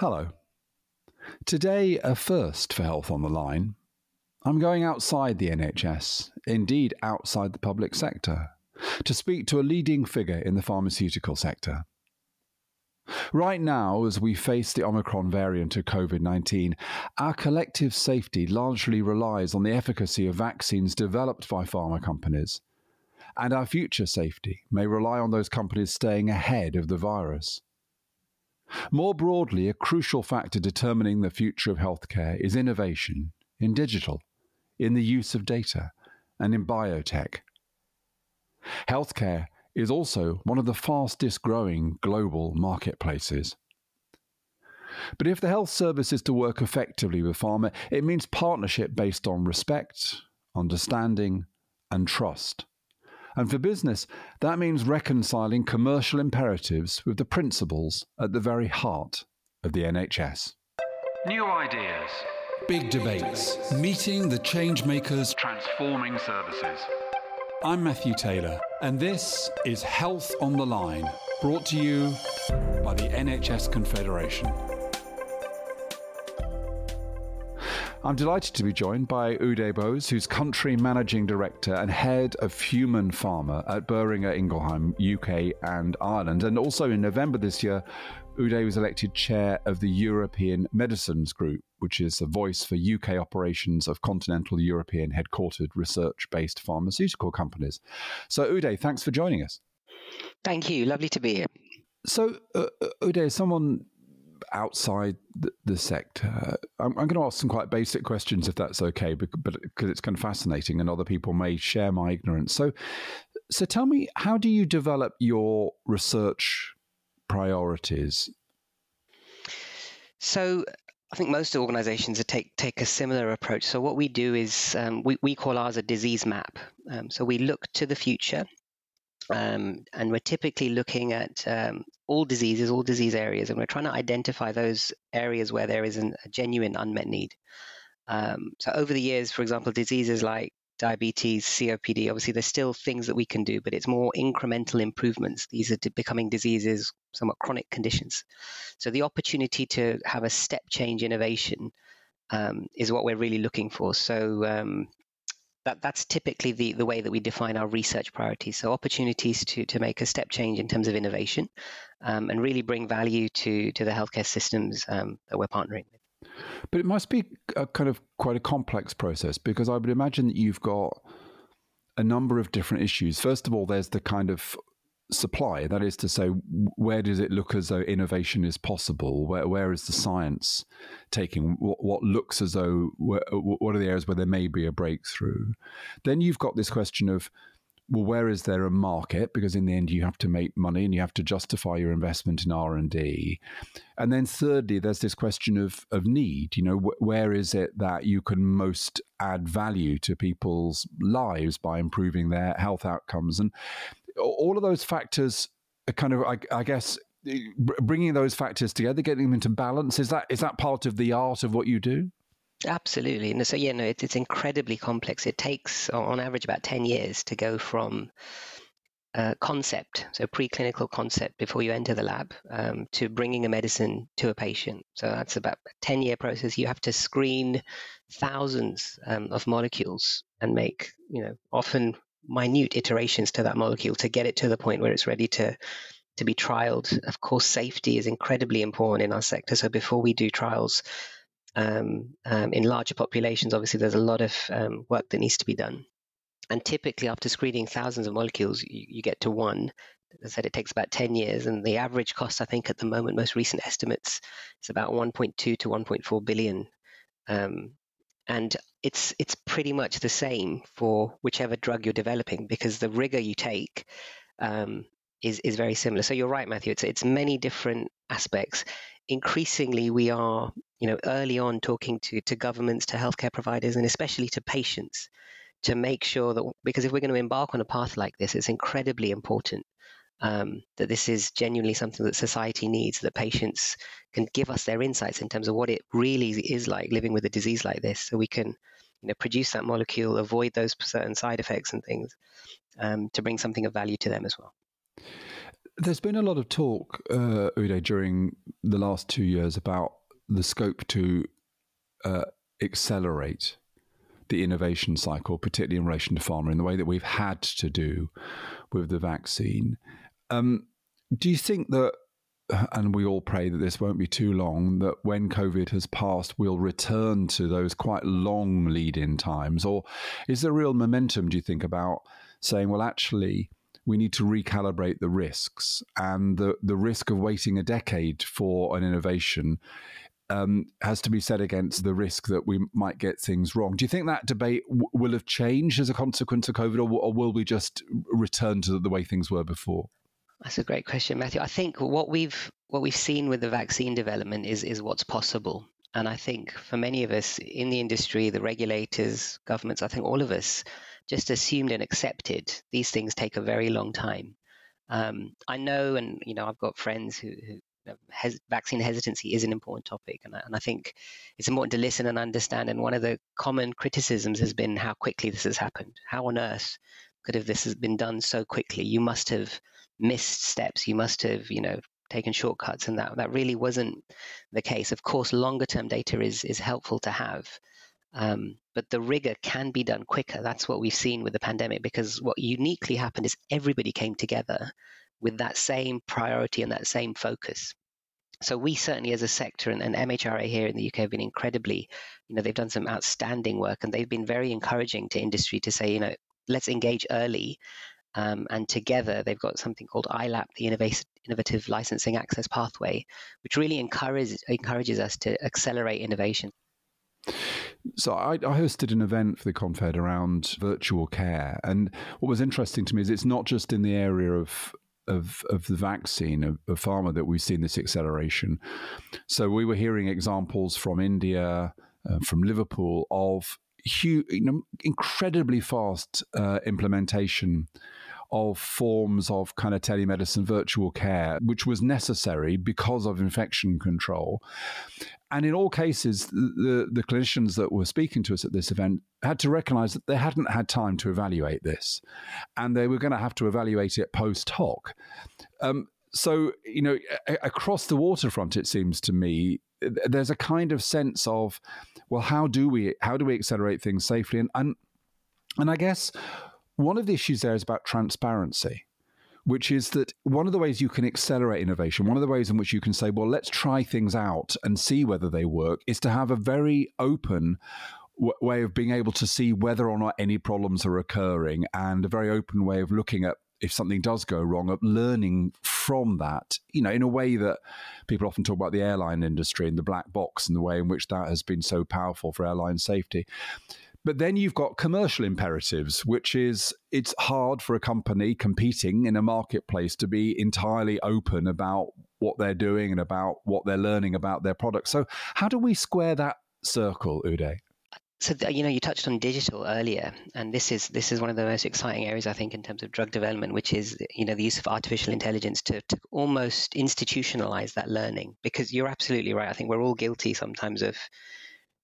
Hello. Today, a first for Health on the Line. I'm going outside the NHS, indeed outside the public sector, to speak to a leading figure in the pharmaceutical sector. Right now, as we face the Omicron variant of COVID 19, our collective safety largely relies on the efficacy of vaccines developed by pharma companies. And our future safety may rely on those companies staying ahead of the virus. More broadly, a crucial factor determining the future of healthcare is innovation in digital, in the use of data, and in biotech. Healthcare is also one of the fastest growing global marketplaces. But if the health service is to work effectively with pharma, it means partnership based on respect, understanding, and trust. And for business, that means reconciling commercial imperatives with the principles at the very heart of the NHS. New ideas. Big debates. Meeting the change makers. Transforming services. I'm Matthew Taylor, and this is Health on the Line, brought to you by the NHS Confederation. I'm delighted to be joined by Uday Bose, who's Country Managing Director and Head of Human Pharma at Boehringer Ingelheim, UK and Ireland. And also in November this year, Uday was elected Chair of the European Medicines Group, which is a voice for UK operations of continental European headquartered research based pharmaceutical companies. So, Uday, thanks for joining us. Thank you. Lovely to be here. So, uh, uh Uday, someone outside the, sector, I'm, I'm, going to ask some quite basic questions if that's okay, because, but because it's kind of fascinating, and other people may share my ignorance. So, so tell me, how do you develop your research priorities? So, I think most organizations take take a similar approach. So what we do is um, we, we call ours a disease map. Um, so we look to the future um, and we're typically looking at um, all diseases, all disease areas, and we're trying to identify those areas where there is an, a genuine unmet need. Um, so over the years, for example, diseases like diabetes, COPD, obviously there's still things that we can do, but it's more incremental improvements. These are becoming diseases, somewhat chronic conditions. So the opportunity to have a step change innovation um, is what we're really looking for. So um, that, that's typically the, the way that we define our research priorities. So opportunities to, to make a step change in terms of innovation um, and really bring value to, to the healthcare systems um, that we're partnering with. But it must be a kind of quite a complex process because I would imagine that you've got a number of different issues. First of all, there's the kind of supply. That is to say, where does it look as though innovation is possible? Where, where is the science taking? What, what looks as though, what are the areas where there may be a breakthrough? Then you've got this question of, well, where is there a market? Because in the end, you have to make money and you have to justify your investment in R and D. And then thirdly, there's this question of of need. You know, wh- where is it that you can most add value to people's lives by improving their health outcomes? And all of those factors are kind of, I, I guess, bringing those factors together, getting them into balance. Is that is that part of the art of what you do? Absolutely. And so, yeah, no, it, it's incredibly complex. It takes, on average, about 10 years to go from uh, concept, so preclinical concept before you enter the lab, um, to bringing a medicine to a patient. So that's about a 10 year process. You have to screen thousands um, of molecules and make, you know, often minute iterations to that molecule to get it to the point where it's ready to to be trialed. Of course, safety is incredibly important in our sector. So before we do trials um, um, in larger populations, obviously there's a lot of um, work that needs to be done. And typically, after screening thousands of molecules, you, you get to one. As I said, it takes about 10 years, and the average cost, I think, at the moment, most recent estimates, is about 1.2 to 1.4 billion um, and it's it's pretty much the same for whichever drug you're developing because the rigor you take um, is is very similar. So you're right, Matthew. It's it's many different aspects. Increasingly, we are you know early on talking to to governments, to healthcare providers, and especially to patients to make sure that because if we're going to embark on a path like this, it's incredibly important um, that this is genuinely something that society needs, that patients can give us their insights in terms of what it really is like living with a disease like this, so we can you know, produce that molecule, avoid those certain side effects and things, um, to bring something of value to them as well. There's been a lot of talk, uh, Uday, during the last two years about the scope to uh, accelerate the innovation cycle, particularly in relation to pharma, in the way that we've had to do with the vaccine. Um, do you think that, and we all pray that this won't be too long, that when COVID has passed, we'll return to those quite long lead in times? Or is there real momentum, do you think, about saying, well, actually, we need to recalibrate the risks and the, the risk of waiting a decade for an innovation um, has to be set against the risk that we might get things wrong. Do you think that debate w- will have changed as a consequence of COVID, or, or will we just return to the way things were before? That's a great question, Matthew. I think what we've what we've seen with the vaccine development is is what's possible. And I think for many of us in the industry, the regulators, governments, I think all of us just assumed and accepted these things take a very long time. Um, I know, and you know, I've got friends who, who vaccine hesitancy is an important topic, and I, and I think it's important to listen and understand. And one of the common criticisms has been how quickly this has happened. How on earth could have this has been done so quickly? You must have missed steps. You must have, you know, taken shortcuts, and that that really wasn't the case. Of course, longer term data is is helpful to have. Um, but the rigor can be done quicker. That's what we've seen with the pandemic because what uniquely happened is everybody came together with that same priority and that same focus. So we certainly, as a sector, and, and MHRA here in the UK have been incredibly, you know, they've done some outstanding work, and they've been very encouraging to industry to say, you know, let's engage early. Um, and together, they've got something called ILAP, the Innovative, Innovative Licensing Access Pathway, which really encourages encourages us to accelerate innovation. So I, I, hosted an event for the Confed around virtual care, and what was interesting to me is it's not just in the area of of, of the vaccine of, of pharma that we've seen this acceleration. So we were hearing examples from India, uh, from Liverpool of huge, you know, incredibly fast uh, implementation of forms of kind of telemedicine virtual care, which was necessary because of infection control. And in all cases, the, the clinicians that were speaking to us at this event had to recognize that they hadn't had time to evaluate this and they were going to have to evaluate it post hoc. Um, so, you know, a- across the waterfront, it seems to me, there's a kind of sense of, well, how do we how do we accelerate things safely? And and, and I guess one of the issues there is about transparency which is that one of the ways you can accelerate innovation, one of the ways in which you can say, well, let's try things out and see whether they work, is to have a very open w- way of being able to see whether or not any problems are occurring and a very open way of looking at if something does go wrong, of learning from that, you know, in a way that people often talk about the airline industry and the black box and the way in which that has been so powerful for airline safety. But then you've got commercial imperatives, which is it's hard for a company competing in a marketplace to be entirely open about what they're doing and about what they're learning about their products. So, how do we square that circle, Uday? So you know, you touched on digital earlier, and this is this is one of the most exciting areas I think in terms of drug development, which is you know the use of artificial intelligence to to almost institutionalize that learning. Because you're absolutely right. I think we're all guilty sometimes of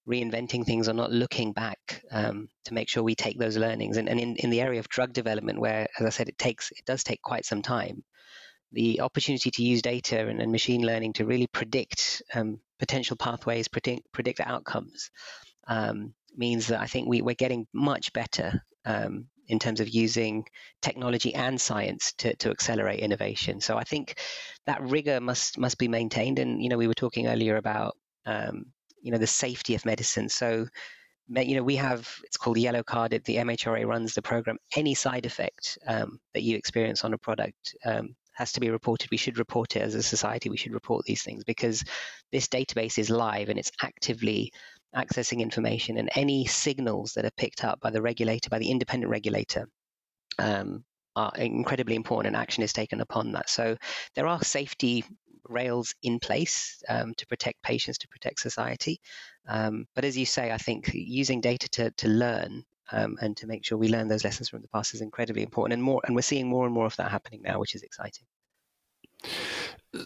reinventing things or not looking back um, to make sure we take those learnings. And, and in, in the area of drug development, where, as I said, it takes it does take quite some time, the opportunity to use data and, and machine learning to really predict um, potential pathways, predict, predict outcomes, um, means that I think we, we're getting much better um, in terms of using technology and science to, to accelerate innovation. So I think that rigor must must be maintained. And you know, we were talking earlier about um, you know the safety of medicine. So you know we have it's called yellow card. The MHRA runs the program. Any side effect um, that you experience on a product um, has to be reported. We should report it as a society. We should report these things because this database is live and it's actively accessing information. And any signals that are picked up by the regulator, by the independent regulator, um, are incredibly important and action is taken upon that. So there are safety rails in place um, to protect patients, to protect society. Um, but as you say, I think using data to, to learn um, and to make sure we learn those lessons from the past is incredibly important, and more, and we're seeing more and more of that happening now, which is exciting.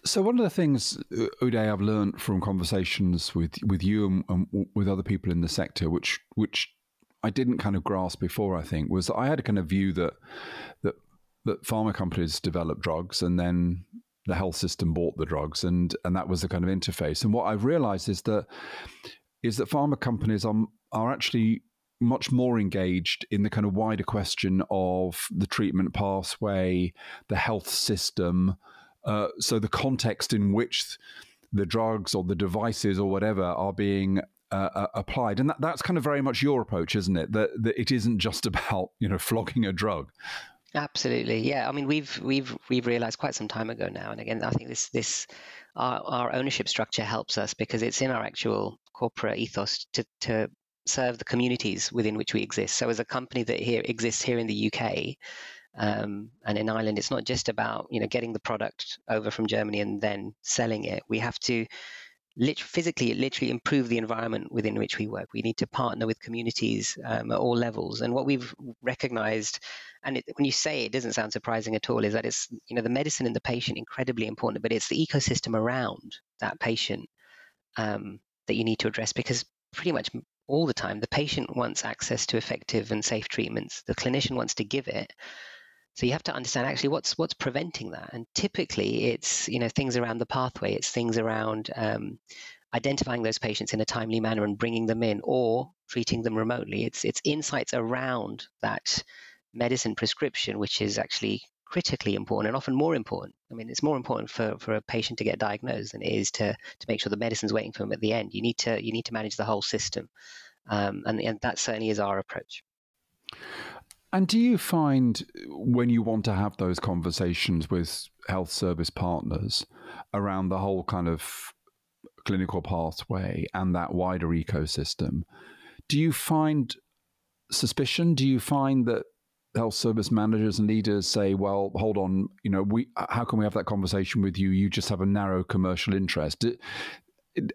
So one of the things, uh, Uday, I've learned from conversations with with you and, and with other people in the sector, which which I didn't kind of grasp before, I think, was that I had a kind of view that that that pharma companies develop drugs and then the health system bought the drugs and and that was the kind of interface. And what I've realized is that is that pharma companies are are actually much more engaged in the kind of wider question of the treatment pathway, the health system. Uh, so the context in which the drugs or the devices or whatever are being uh, uh, applied, and that, that's kind of very much your approach, isn't it? That, that it isn't just about you know flogging a drug. Absolutely, yeah. I mean, we've we've we've realised quite some time ago now, and again, I think this this our, our ownership structure helps us because it's in our actual corporate ethos to to serve the communities within which we exist. So, as a company that here exists here in the UK um, and in Ireland, it's not just about you know getting the product over from Germany and then selling it. We have to lit- physically, literally improve the environment within which we work. We need to partner with communities um, at all levels. And what we've recognized, and it, when you say it, it doesn't sound surprising at all, is that it's you know the medicine and the patient incredibly important, but it's the ecosystem around that patient um, that you need to address because pretty much all the time. The patient wants access to effective and safe treatments. The clinician wants to give it. So you have to understand actually what's what's preventing that. And typically, it's you know things around the pathway. It's things around um, identifying those patients in a timely manner and bringing them in, or treating them remotely. It's it's insights around that medicine prescription, which is actually critically important and often more important. I mean, it's more important for, for a patient to get diagnosed than it is to, to make sure the medicine's waiting for them at the end. You need to you need to manage the whole system, um, and, and that certainly is our approach. And do you find uh, when you want to have those conversations with health service partners around the whole kind of clinical pathway and that wider ecosystem, do you find suspicion? Do you find that health service managers and leaders say, "Well, hold on, you know, we uh, how can we have that conversation with you? You just have a narrow commercial interest."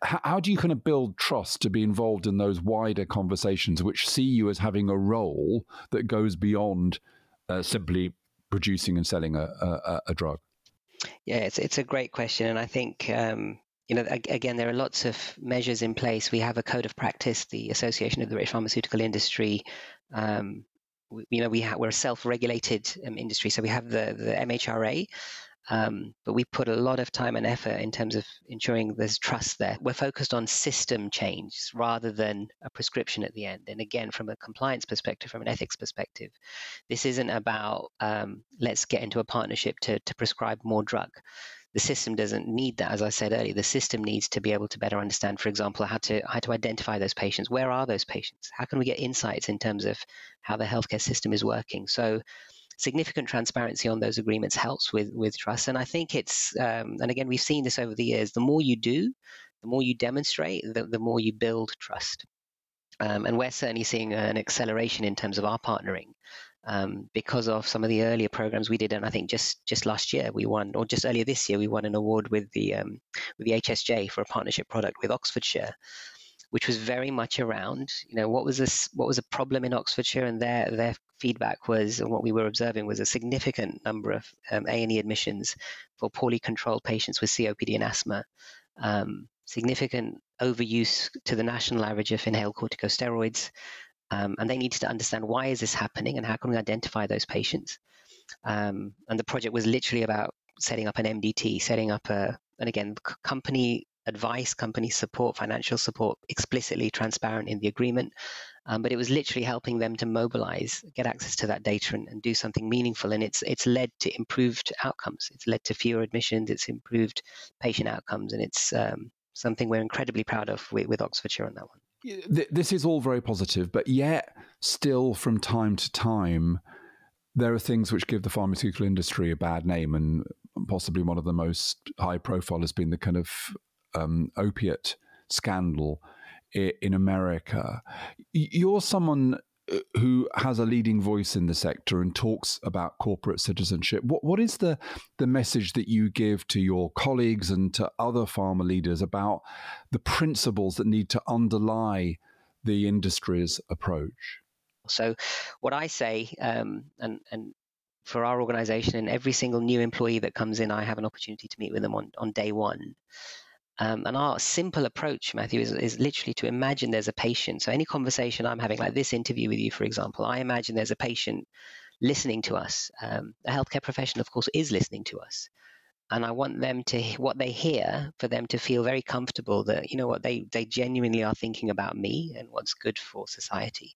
How do you kind of build trust to be involved in those wider conversations, which see you as having a role that goes beyond uh, simply producing and selling a, a, a, drug? Yeah, it's it's a great question, and I think um, you know again there are lots of measures in place. We have a code of practice, the Association of the British Pharmaceutical Industry. Um, you know, we ha- we're a self-regulated um, industry, so we have the the MHRA, um, but we put a lot of time and effort in terms of ensuring there's trust there. We're focused on system change rather than a prescription at the end. And again, from a compliance perspective, from an ethics perspective, this isn't about um, let's get into a partnership to to prescribe more drug the system doesn't need that. As I said earlier, the system needs to be able to better understand, for example, how to how to identify those patients. Where are those patients? How can we get insights in terms of how the healthcare system is working? So significant transparency on those agreements helps with with trust. And I think it's um, and again we've seen this over the years. The more you do, the more you demonstrate, the, the more you build trust. Um, and we're certainly seeing an acceleration in terms of our partnering um, because of some of the earlier programs we did. And I think just just last year we won, or just earlier this year we won an award with the um, with the HSJ for a partnership product with Oxfordshire, which was very much around you know what was this what was a problem in Oxfordshire, and their their feedback was and what we were observing was a significant number of um, A&E admissions for poorly controlled patients with COPD and asthma. Um, significant overuse to the national average of inhaled corticosteroids, um, and they needed to understand why is this happening and how can we identify those patients. Um, and the project was literally about setting up an MDT, setting up a, and again, company advice, company support, financial support, explicitly transparent in the agreement. Um, but it was literally helping them to mobilize, get access to that data, and, and, do something meaningful. And it's it's led to improved outcomes. It's led to fewer admissions. It's improved patient outcomes, and it's um, something we're incredibly proud of with, with Oxfordshire on that one this is all very positive, but yet still from time to time, there are things which give the pharmaceutical industry a bad name, and possibly one of the most high profile has been the kind of um, opiate scandal in America. You're someone who has a leading voice in the sector and talks about corporate citizenship. What what is the the message that you give to your colleagues and to other pharma leaders about the principles that need to underlie the industry's approach? So, what I say, um, and and for our organization and every single new employee that comes in, I have an opportunity to meet with them on on day one. Um, and our simple approach, Matthew, is, is literally to imagine there's a patient. So any conversation I'm having, like this interview with you, for example, I imagine there's a patient listening to us. Um, a healthcare professional, of course, is listening to us. And I want them to, what they hear, for them to feel very comfortable that, you know what, they, they genuinely are thinking about me and what's good for society.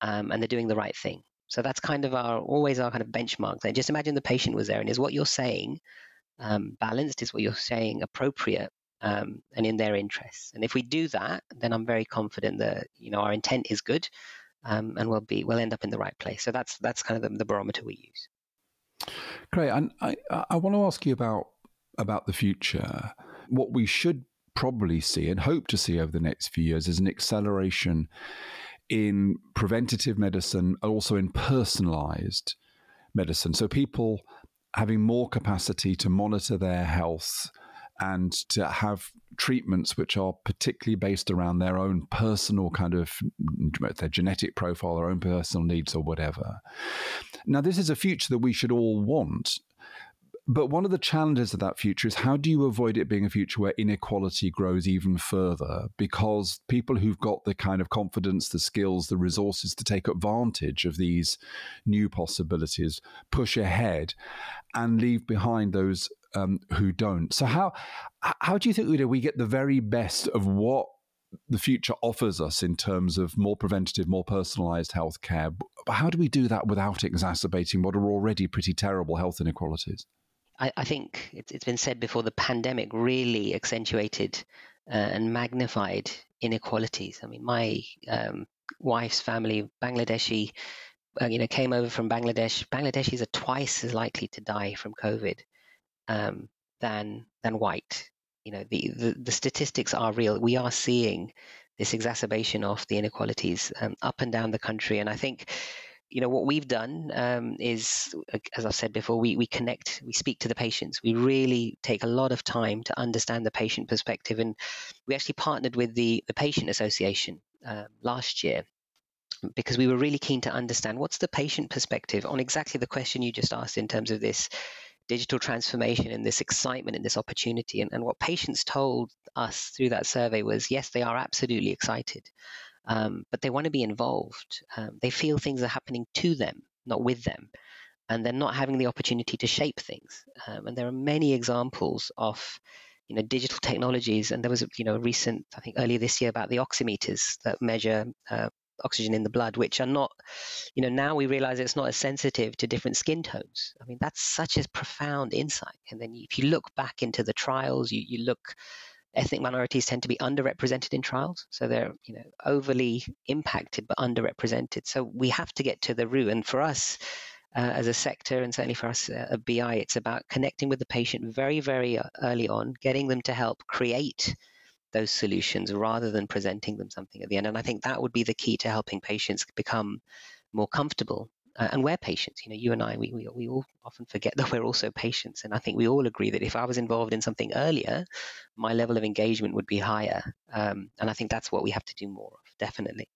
Um, and they're doing the right thing. So that's kind of our, always our kind of benchmark there. Just imagine the patient was there and is what you're saying um, balanced? Is what you're saying appropriate? Um, and in their interests. And if we do that, then I'm very confident that you know our intent is good, um, and we'll be we'll end up in the right place. So that's that's kind of the, the barometer we use. Great, and I I want to ask you about about the future. What we should probably see and hope to see over the next few years is an acceleration in preventative medicine, also in personalized medicine. So people having more capacity to monitor their health and to have treatments which are particularly based around their own personal kind of mm, their genetic profile, their own personal needs, or whatever. Now, this is a future that we should all want. But one of the challenges of that future is how do you avoid it being a future where inequality grows even further? Because people who've got the kind of confidence, the skills, the resources to take advantage of these new possibilities push ahead and leave behind those um, who don't. So how how do you think we get the very best of what the future offers us in terms of more preventative, more personalized healthcare? But how do we do that without exacerbating what are already pretty terrible health inequalities? I, I think it's, it's been said before the pandemic really accentuated uh, and magnified inequalities. I mean, my um, wife's family, Bangladeshi, uh, you know, came over from Bangladesh. Bangladeshis are twice as likely to die from COVID um, than than white. You know, the, the, the statistics are real. We are seeing this exacerbation of the inequalities um, up and down the country, and I think you know what we've done um, is as i've said before we, we connect we speak to the patients we really take a lot of time to understand the patient perspective and we actually partnered with the, the patient association um, last year because we were really keen to understand what's the patient perspective on exactly the question you just asked in terms of this digital transformation and this excitement and this opportunity. And, and what patients told us through that survey was yes, they are absolutely excited, um, but they want to be involved. Um, they feel things are happening to them, not with them. And they're not having the opportunity to shape things. Um, and there are many examples of you know digital technologies and there was you know a recent i think earlier this year about the oximeters that measure uh, oxygen in the blood, which are not, you know, now we realize it's not as sensitive to different skin tones. I mean, that's such a profound insight. And then if you look back into the trials, you, you look, ethnic minorities tend to be underrepresented in trials. So they're, you know, overly impacted but underrepresented. So we have to get to the root. And for us, uh, as a sector, and certainly for us uh, at BI, it's about connecting with the patient very, very uh, early on, getting them to help create those solutions rather than presenting them something at the end. And I think that would be the key to helping patients become more comfortable. Uh, and we're patients. You know, you and I, we, we, we all often forget that we're also patients. And I think we all agree that if I was involved in something earlier, my level of engagement would be higher. Um, and I think that's what we have to do more of, definitely.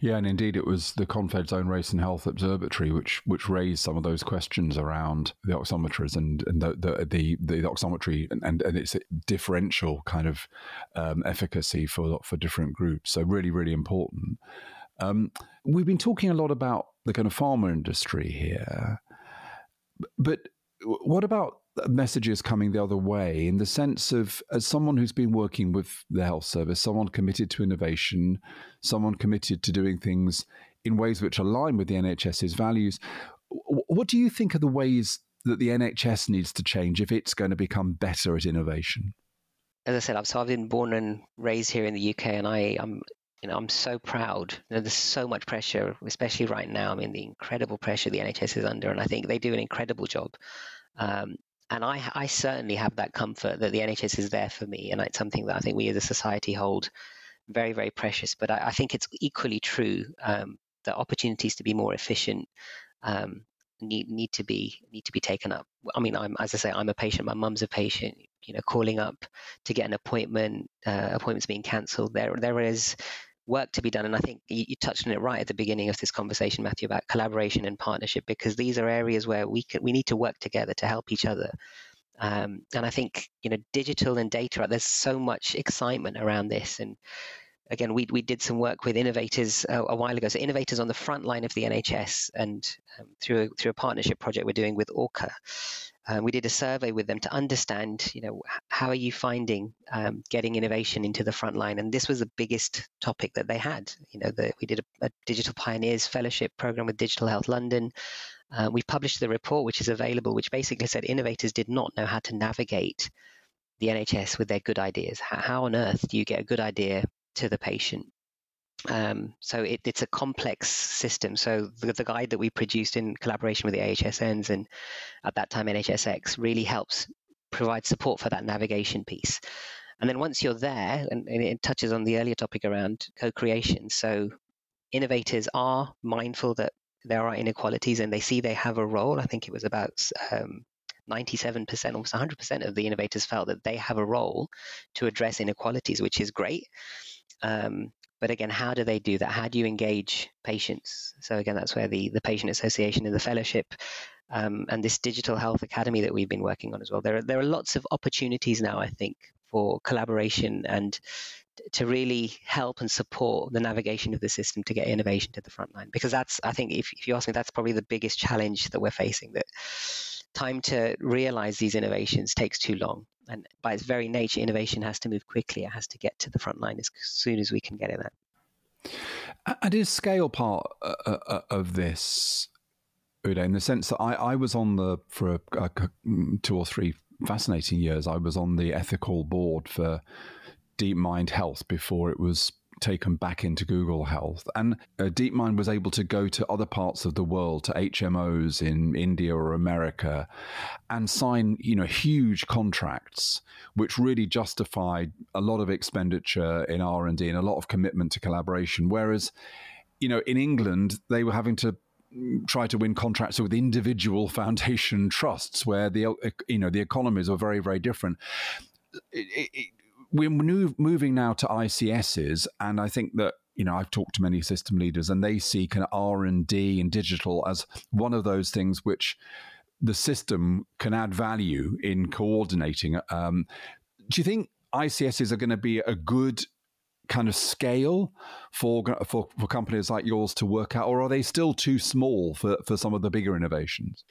Yeah, and indeed, it was the Confed's own Race and Health Observatory which which raised some of those questions around the oximeters and, and the, the the, the oximetry and, and, and, its differential kind of um, efficacy for for different groups. So really, really important. Um, we've been talking a lot about the kind of pharma industry here, but what about messages coming the other way in the sense of as someone who's been working with the health service, someone committed to innovation, someone committed to doing things in ways which align with the NHS's values. What do you think are the ways that the NHS needs to change if it's going to become better at innovation? As I said, so I've been born and raised here in the UK, and I, am you know, I'm so proud. You know, there's so much pressure, especially right now. I mean, the incredible pressure the NHS is under, and I think they do an incredible job. Um, and I, I certainly have that comfort that the NHS is there for me, and it's something that I think we as a society hold very, very precious. But I, I think it's equally true um, that opportunities to be more efficient um, need need to be need to be taken up. I mean, I'm as I say, I'm a patient. My mum's a patient. You know, calling up to get an appointment, uh, appointments being cancelled. There, there is work to be done. And I think you, you, touched on it right at the beginning of this conversation, Matthew, about collaboration and partnership, because these are areas where we can, we need to work together to help each other. Um, and I think you know, digital and data. There's so much excitement around this, and again, we, we did some work with innovators a, a while ago. So innovators on the front line of the NHS, and um, through a, through a partnership project we're doing with ORCHA, um, we did a survey with them to understand, you know, how are you finding um, getting innovation into the front line? And this was the biggest topic that they had. You know, the, we did a, a, Digital Pioneers Fellowship program with Digital Health London. Uh, we published the report, which is available, which basically said innovators did not know how to navigate the NHS with their good ideas. How, how on earth do you get a good idea to the patient? Um, so it, it's a complex system. So the, the, guide that we produced in collaboration with the AHSNs and at that time NHSX really helps provide support for that navigation piece. And then once you're there, and, and it touches on the earlier topic around co-creation. So innovators are mindful that there are inequalities and they see they have a role. I think it was about um, 97%, almost 100% of the innovators felt that they have a role to address inequalities, which is great. Um, but again, how do they do that? How do you engage patients? So again, that's where the, the patient association and the fellowship um, and this digital health academy that we've been working on as well. There are, there are lots of opportunities now, I think, for collaboration and to really help and support the navigation of the system to get innovation to the front line. Because that's, I think, if, if you ask me, that's probably the biggest challenge that we're facing. That time to realize these innovations takes too long. And by its very nature, innovation has to move quickly. It has to get to the front line as soon as we can get it there. And is scale part uh, uh, uh, of this, Uday, in the sense that I, I was on the, for a, a, two or three fascinating years, I was on the ethical board for DeepMind Health before it was taken back into Google Health. And uh, DeepMind was able to go to other parts of the world, to HMOs in India or America, and sign, you know, huge contracts, which really justified a lot of expenditure in R and D and a lot of commitment to collaboration. Whereas, you know, in England, they were having to try to win contracts with individual foundation trusts where the you know the economies are very very different it, it, we're moving now to ICSs, and I think that you know I've talked to many system leaders, and they see kind of R and D and digital as one of those things which the system can add value in coordinating. Um, do you think ICSs are going to be a good kind of scale for, for for companies like yours to work out, or are they still too small for, for some of the bigger innovations?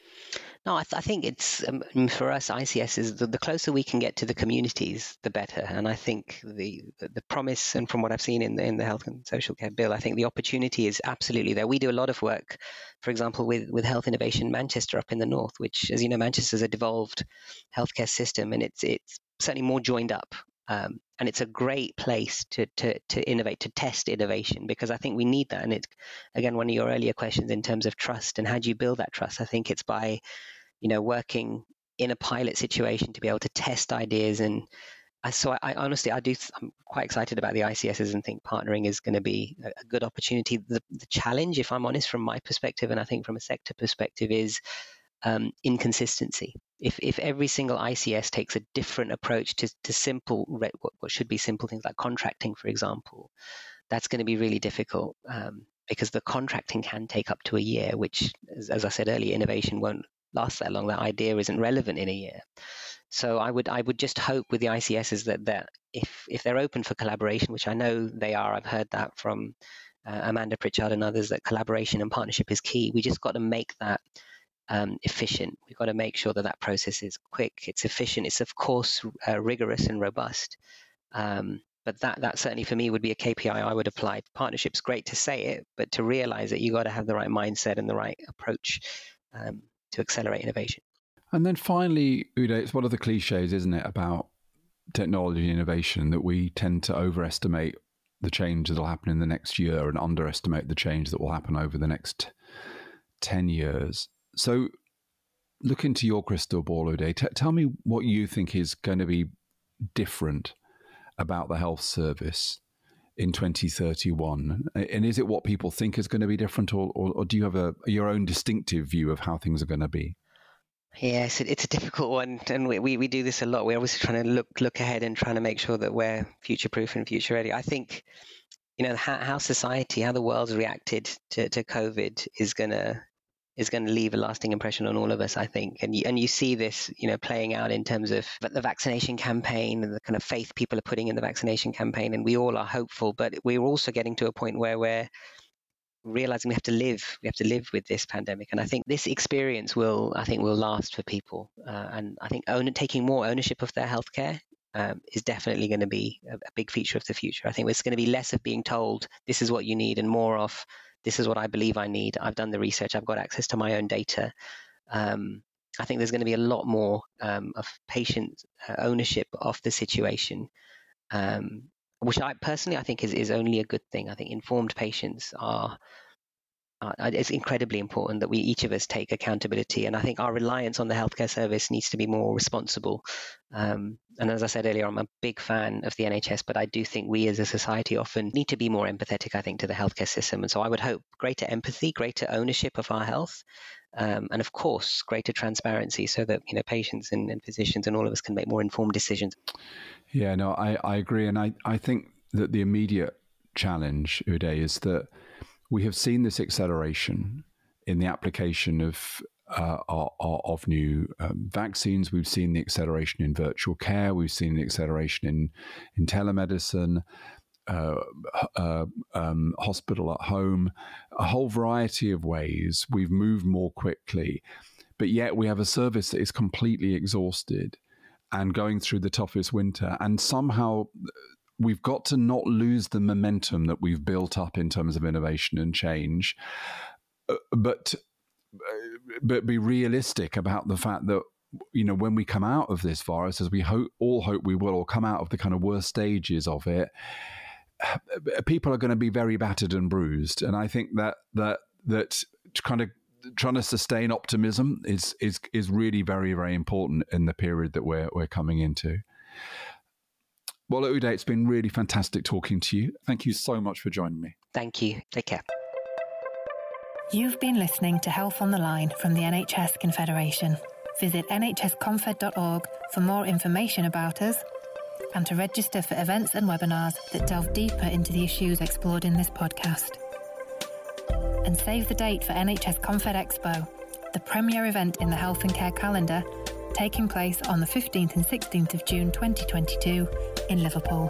No, I, th- I think it's um, for us. ICS is the, the, closer we can get to the communities, the better. And I think the, the, the promise, and from what I've seen in the, in the health and social care bill, I think the opportunity is absolutely there. We do a lot of work, for example, with with Health Innovation Manchester up in the north, which, as you know, Manchester is a devolved healthcare system, and it's it's certainly more joined up um, and it's a great place to, to, to innovate, to test innovation, because I think we need that. And it's, again, one of your earlier questions in terms of trust and how do you build that trust? I think it's by, you know, working in a pilot situation to be able to test ideas. And so I, I honestly, I do, I'm quite excited about the ICSs and think partnering is going to be a, a good opportunity. The, the challenge, if I'm honest, from my perspective, and I think from a sector perspective, is um, inconsistency. If, if every single ICS takes a different approach to, to simple, what, what should be simple things like contracting, for example, that's going to be really difficult um, because the contracting can take up to a year, which, as, as I said earlier, innovation won't last that long. That idea isn't relevant in a year. So I would I would just hope with the ICSs that that if if they're open for collaboration, which I know they are, I've heard that from uh, Amanda Pritchard and others that collaboration and partnership is key. We just got to make that um, efficient. We've got to make sure that that process is quick, it's efficient, it's of course uh, rigorous and robust. Um, but that that certainly for me would be a KPI I would apply. Partnership's great to say it, but to realize it, you got to have the right mindset and the right approach um, to accelerate innovation. And then finally, it's one of the cliches, isn't it, about technology innovation that we tend to overestimate the change that will happen in the next year and underestimate the change that will happen over the next 10 years. So, look into your crystal ball, Uday. T- tell me what you think is going to be different about the health service in 2031? And is it what people think is going to be different, or, or, or do you have a your own distinctive view of how things are going to be? Yes, it's a difficult one, and we, we, we do this a lot. We're always trying to look look ahead and trying to make sure that we're future proof and future ready. I think, you know, how, how society, how the world's reacted to, to COVID is going to is going to leave a lasting impression on all of us, I think. And you, and you see this, you know, playing out in terms of the vaccination campaign and the kind of faith people are putting in the vaccination campaign. And we all are hopeful, but we're also getting to a point where we're realizing we have to live we have to live with this pandemic and i think this experience will i think will last for people uh, and i think own, taking more ownership of their healthcare um, is definitely going to be a, a, big feature of the future i think it's going to be less of being told this is what you need and more of this is what I believe I need. I've done the research. I've got access to my own data. Um, I think there's going to be a lot more um, of patient uh, ownership of the situation, um, which I personally I think is, is only a good thing. I think informed patients are it's incredibly important that we each of us take accountability. And I think our reliance on the healthcare service needs to be more responsible. Um, and as I said earlier, I'm a big fan of the NHS, but I do think we as a society often need to be more empathetic, I think, to the healthcare system. And so I would hope greater empathy, greater ownership of our health, um, and of course, greater transparency so that, you know, patients and, and physicians and all of us can make more informed decisions. Yeah, no, I, I agree. And I, I think that the immediate challenge, Uday, is that we have seen this acceleration in the application of uh, of new um, vaccines. We've seen the acceleration in virtual care. We've seen the acceleration in in telemedicine, uh, uh, um, hospital at home, a whole variety of ways. We've moved more quickly, but yet we have a service that is completely exhausted and going through the toughest winter. And somehow we've got to not lose the momentum that we've built up in terms of innovation and change, uh, but uh, but be realistic about the fact that you know when we come out of this virus, as we hope all hope we will, or come out of the kind of worst stages of it, people are going to be very battered and bruised, and I think that that that kind of trying to sustain optimism is is is really very very important in the period that we're we're coming into. Well, Uday, it's been really fantastic talking to you. Thank you so much for joining me. Thank you. Take care. You've been listening to Health on the Line from the NHS Confederation. Visit nhsconfed.org for more information about us and to register for events and webinars that delve deeper into the issues explored in this podcast. And save the date for NHS Confed Expo, the premier event in the health and care calendar taking place on the 15th and 16th of June 2022 in Liverpool.